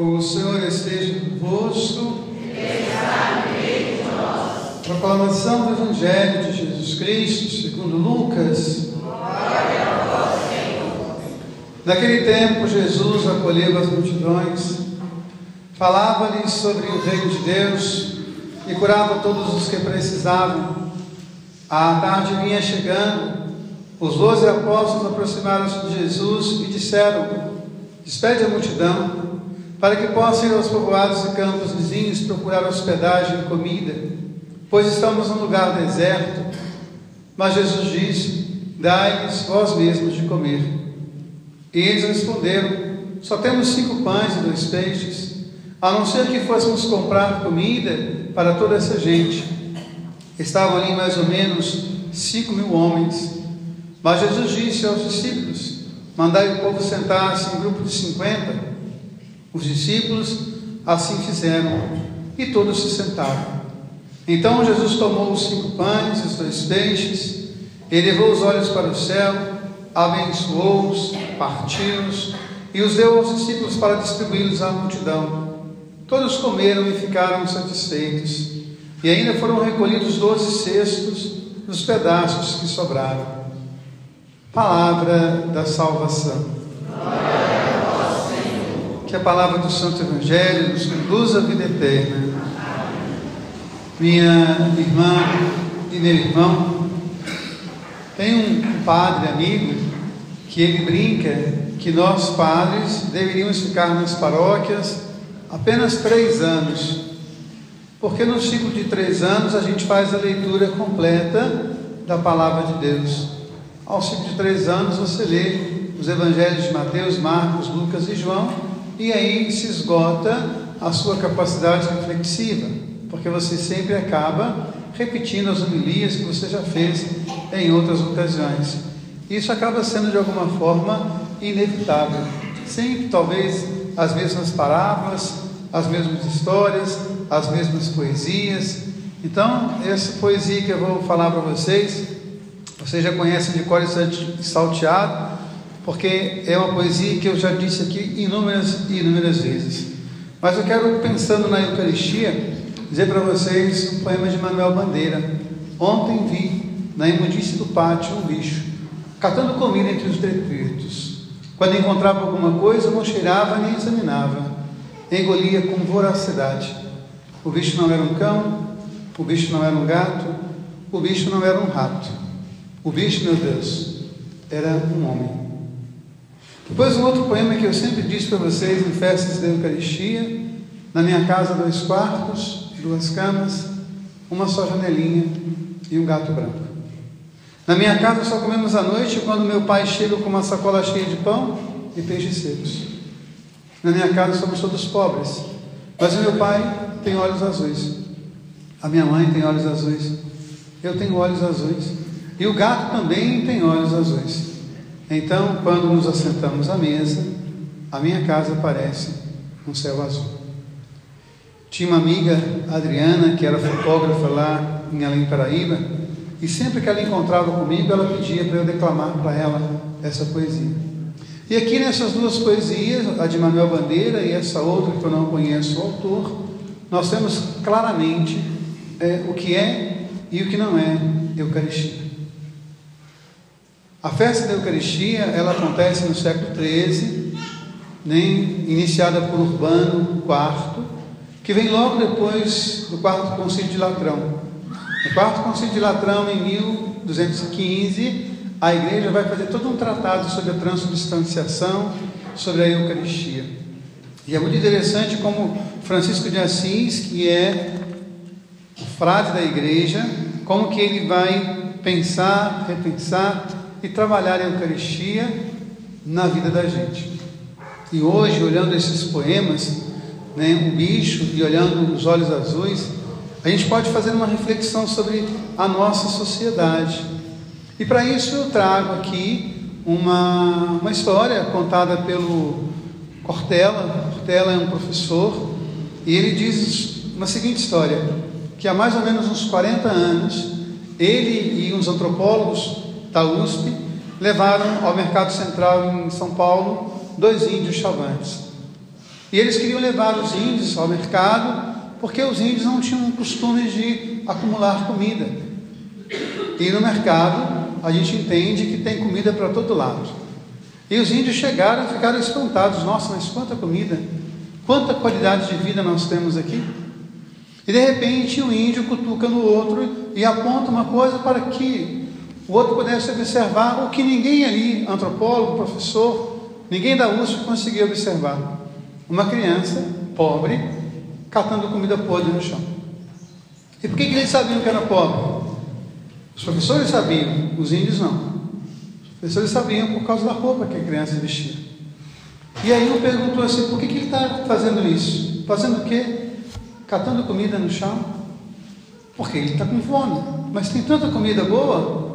O Senhor esteja convosco. Proclamação do Evangelho de Jesus Cristo, segundo Lucas. Naquele tempo, Jesus acolheu as multidões, falava-lhes sobre o reino de Deus e curava todos os que precisavam. A tarde vinha chegando, os doze apóstolos aproximaram-se de Jesus e disseram: Despede a multidão para que possam ir aos povoados e campos vizinhos procurar hospedagem e comida, pois estamos num lugar deserto. Mas Jesus disse: Dai-lhes vós mesmos de comer. E eles responderam: Só temos cinco pães e dois peixes, a não ser que fôssemos comprar comida para toda essa gente. Estavam ali mais ou menos cinco mil homens. Mas Jesus disse aos discípulos: Mandai o povo sentar-se em grupo de cinquenta os discípulos assim fizeram e todos se sentaram. Então Jesus tomou os cinco pães e os dois peixes, elevou os olhos para o céu, abençoou-os, partiu-os e os deu aos discípulos para distribuí-los à multidão. Todos comeram e ficaram satisfeitos, e ainda foram recolhidos doze cestos dos pedaços que sobraram. Palavra da salvação. Que a palavra do Santo Evangelho nos conduza à vida eterna. Minha irmã e meu irmão, tem um padre amigo que ele brinca que nós padres deveríamos ficar nas paróquias apenas três anos, porque no ciclo de três anos a gente faz a leitura completa da palavra de Deus. Ao ciclo de três anos você lê os evangelhos de Mateus, Marcos, Lucas e João e aí se esgota a sua capacidade reflexiva, porque você sempre acaba repetindo as homilias que você já fez em outras ocasiões. Isso acaba sendo de alguma forma inevitável. Sempre, talvez, as mesmas parábolas, as mesmas histórias, as mesmas poesias. Então, essa poesia que eu vou falar para vocês, vocês já conhecem de cor e salteado, porque é uma poesia que eu já disse aqui inúmeras e inúmeras vezes. Mas eu quero, pensando na Eucaristia, dizer para vocês um poema de Manuel Bandeira. Ontem vi, na imundice do pátio, um bicho, catando comida entre os detritos. Quando encontrava alguma coisa, não cheirava nem examinava, engolia com voracidade. O bicho não era um cão, o bicho não era um gato, o bicho não era um rato. O bicho, meu Deus, era um homem. Depois um outro poema que eu sempre disse para vocês em festas da Eucaristia, na minha casa dois quartos, duas camas, uma só janelinha e um gato branco. Na minha casa só comemos à noite quando meu pai chega com uma sacola cheia de pão e peixes secos. Na minha casa somos todos pobres, mas o meu pai tem olhos azuis, a minha mãe tem olhos azuis, eu tenho olhos azuis e o gato também tem olhos azuis. Então, quando nos assentamos à mesa, a minha casa parece um céu azul. Tinha uma amiga, Adriana, que era fotógrafa lá em Além Paraíba, e sempre que ela encontrava comigo, ela pedia para eu declamar para ela essa poesia. E aqui nessas duas poesias, a de Manuel Bandeira e essa outra que eu não conheço o autor, nós temos claramente é, o que é e o que não é Eucaristia. A festa da Eucaristia ela acontece no século XIII, né, iniciada por Urbano IV, que vem logo depois do quarto concílio de Latrão. No quarto concílio de Latrão, em 1215, a igreja vai fazer todo um tratado sobre a transubstanciação, sobre a Eucaristia. E é muito interessante como Francisco de Assis, que é o frade da igreja, como que ele vai pensar, repensar e trabalhar a Eucaristia na vida da gente. E hoje, olhando esses poemas, né, um bicho e olhando os olhos azuis, a gente pode fazer uma reflexão sobre a nossa sociedade. E para isso eu trago aqui uma, uma história contada pelo Cortella. Cortella é um professor e ele diz uma seguinte história: que há mais ou menos uns 40 anos, ele e uns antropólogos da USP, levaram ao Mercado Central em São Paulo dois índios chavantes. E eles queriam levar os índios ao mercado, porque os índios não tinham costume de acumular comida. E no mercado, a gente entende que tem comida para todo lado. E os índios chegaram e ficaram espantados: nossa, mas quanta comida, quanta qualidade de vida nós temos aqui. E de repente o índio cutuca no outro e aponta uma coisa para que o outro pudesse observar o que ninguém ali, antropólogo, professor, ninguém da USP conseguia observar. Uma criança pobre catando comida podre no chão. E por que, que eles sabiam que era pobre? Os professores sabiam, os índios não. Os professores sabiam por causa da roupa que a criança vestia. E aí um perguntou assim: por que, que ele está fazendo isso? Fazendo o quê? catando comida no chão, porque ele está com fome. Mas tem tanta comida boa,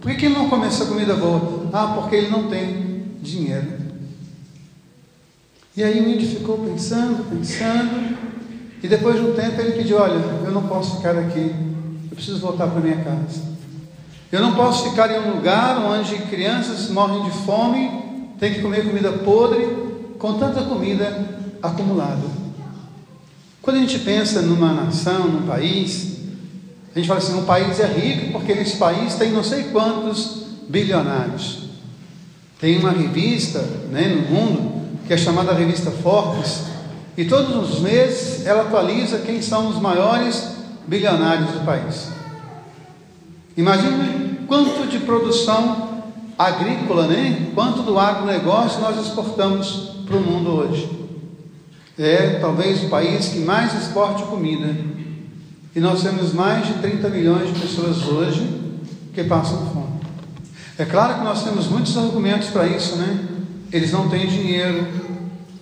por que, ele não come essa comida boa? Ah, porque ele não tem dinheiro. E aí o índio ficou pensando, pensando, e depois de um tempo ele pediu: Olha, eu não posso ficar aqui, eu preciso voltar para minha casa. Eu não posso ficar em um lugar onde crianças morrem de fome, têm que comer comida podre, com tanta comida acumulada. Quando a gente pensa numa nação, num país, a gente fala assim: um país é rico porque esse país tem não sei quantos bilionários. Tem uma revista né, no mundo que é chamada Revista Forbes, e todos os meses ela atualiza quem são os maiores bilionários do país. Imagine quanto de produção agrícola, né? quanto do agronegócio nós exportamos para o mundo hoje é talvez o país que mais exporte comida. E nós temos mais de 30 milhões de pessoas hoje que passam fome. É claro que nós temos muitos argumentos para isso, né? Eles não têm dinheiro,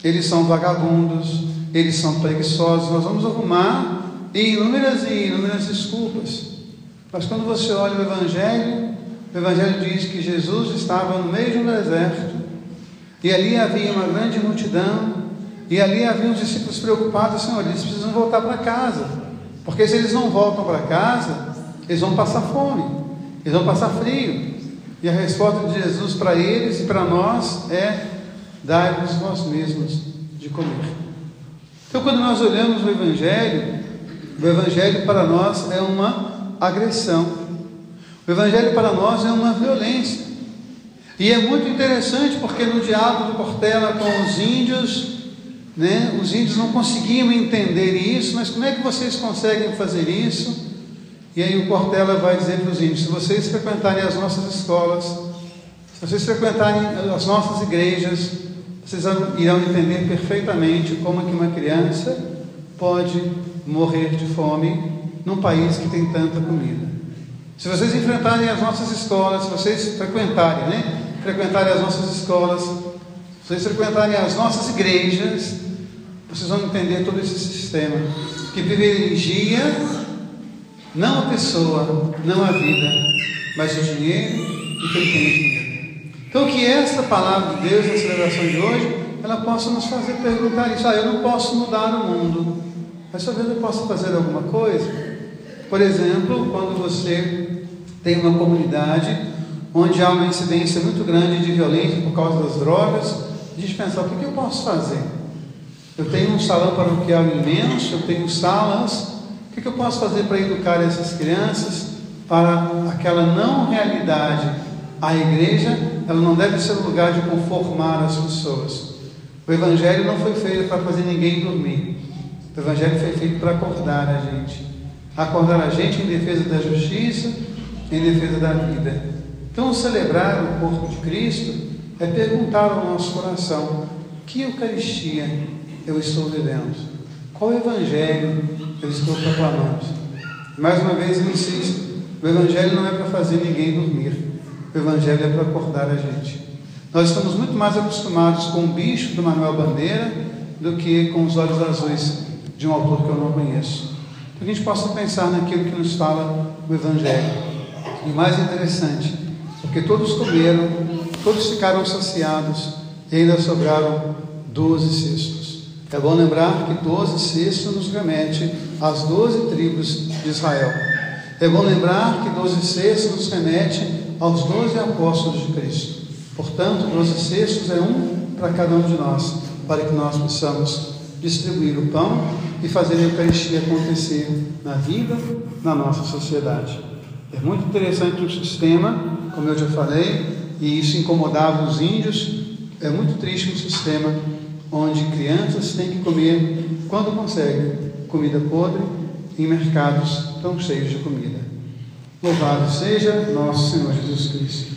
eles são vagabundos, eles são preguiçosos. Nós vamos arrumar inúmeras e inúmeras desculpas. Mas quando você olha o Evangelho, o Evangelho diz que Jesus estava no meio de um deserto e ali havia uma grande multidão e ali havia os discípulos preocupados, Senhor, eles precisam voltar para casa. Porque se eles não voltam para casa, eles vão passar fome, eles vão passar frio. E a resposta de Jesus para eles e para nós é: dai-vos vós mesmos de comer. Então, quando nós olhamos o Evangelho, o Evangelho para nós é uma agressão, o Evangelho para nós é uma violência. E é muito interessante porque no diálogo do Cortella com os índios, né? Os índios não conseguiam entender isso, mas como é que vocês conseguem fazer isso? E aí o Cortella vai dizer para os índios: se vocês frequentarem as nossas escolas, se vocês frequentarem as nossas igrejas, vocês irão entender perfeitamente como é que uma criança pode morrer de fome num país que tem tanta comida. Se vocês enfrentarem as nossas escolas, se vocês frequentarem, né? Frequentarem as nossas escolas, se vocês frequentarem as nossas igrejas, vocês vão entender todo esse sistema que privilegia não a pessoa, não a vida, mas o dinheiro e quem tem dinheiro. Então, que essa palavra de Deus na celebração de hoje, ela possa nos fazer perguntar isso. Ah, eu não posso mudar o mundo, mas talvez eu possa fazer alguma coisa. Por exemplo, quando você tem uma comunidade onde há uma incidência muito grande de violência por causa das drogas, gente pensar, o que eu posso fazer? Eu tenho um salão paroquial imenso, eu tenho salas. O que, eu posso fazer para educar essas crianças para aquela não realidade? A igreja, ela não deve ser um lugar de conformar as pessoas. O Evangelho não foi feito para fazer ninguém dormir. O Evangelho foi feito para acordar a gente. Acordar a gente em defesa da justiça, em defesa da vida. Então, celebrar o corpo de Cristo é perguntar ao nosso coração: que Eucaristia eu estou vivendo? Qual evangelho eu estou proclamando? Mais uma vez eu insisto: o evangelho não é para fazer ninguém dormir, o evangelho é para acordar a gente. Nós estamos muito mais acostumados com o bicho do Manuel Bandeira do que com os olhos azuis de um autor que eu não conheço. Que a gente possa pensar naquilo que nos fala o Evangelho. E mais interessante, porque todos comeram, todos ficaram saciados e ainda sobraram doze cestos. É bom lembrar que 12 cestos nos remete às 12 tribos de Israel. É bom lembrar que 12 cestos nos remete aos 12 apóstolos de Cristo. Portanto, 12 cestos é um para cada um de nós, para que nós possamos distribuir o pão e fazer a Eucaristia acontecer na vida, na nossa sociedade. É muito interessante o sistema, como eu já falei, e isso incomodava os índios. É muito triste um sistema onde crianças têm que comer, quando conseguem, comida podre em mercados tão cheios de comida. Louvado seja nosso Senhor Jesus Cristo.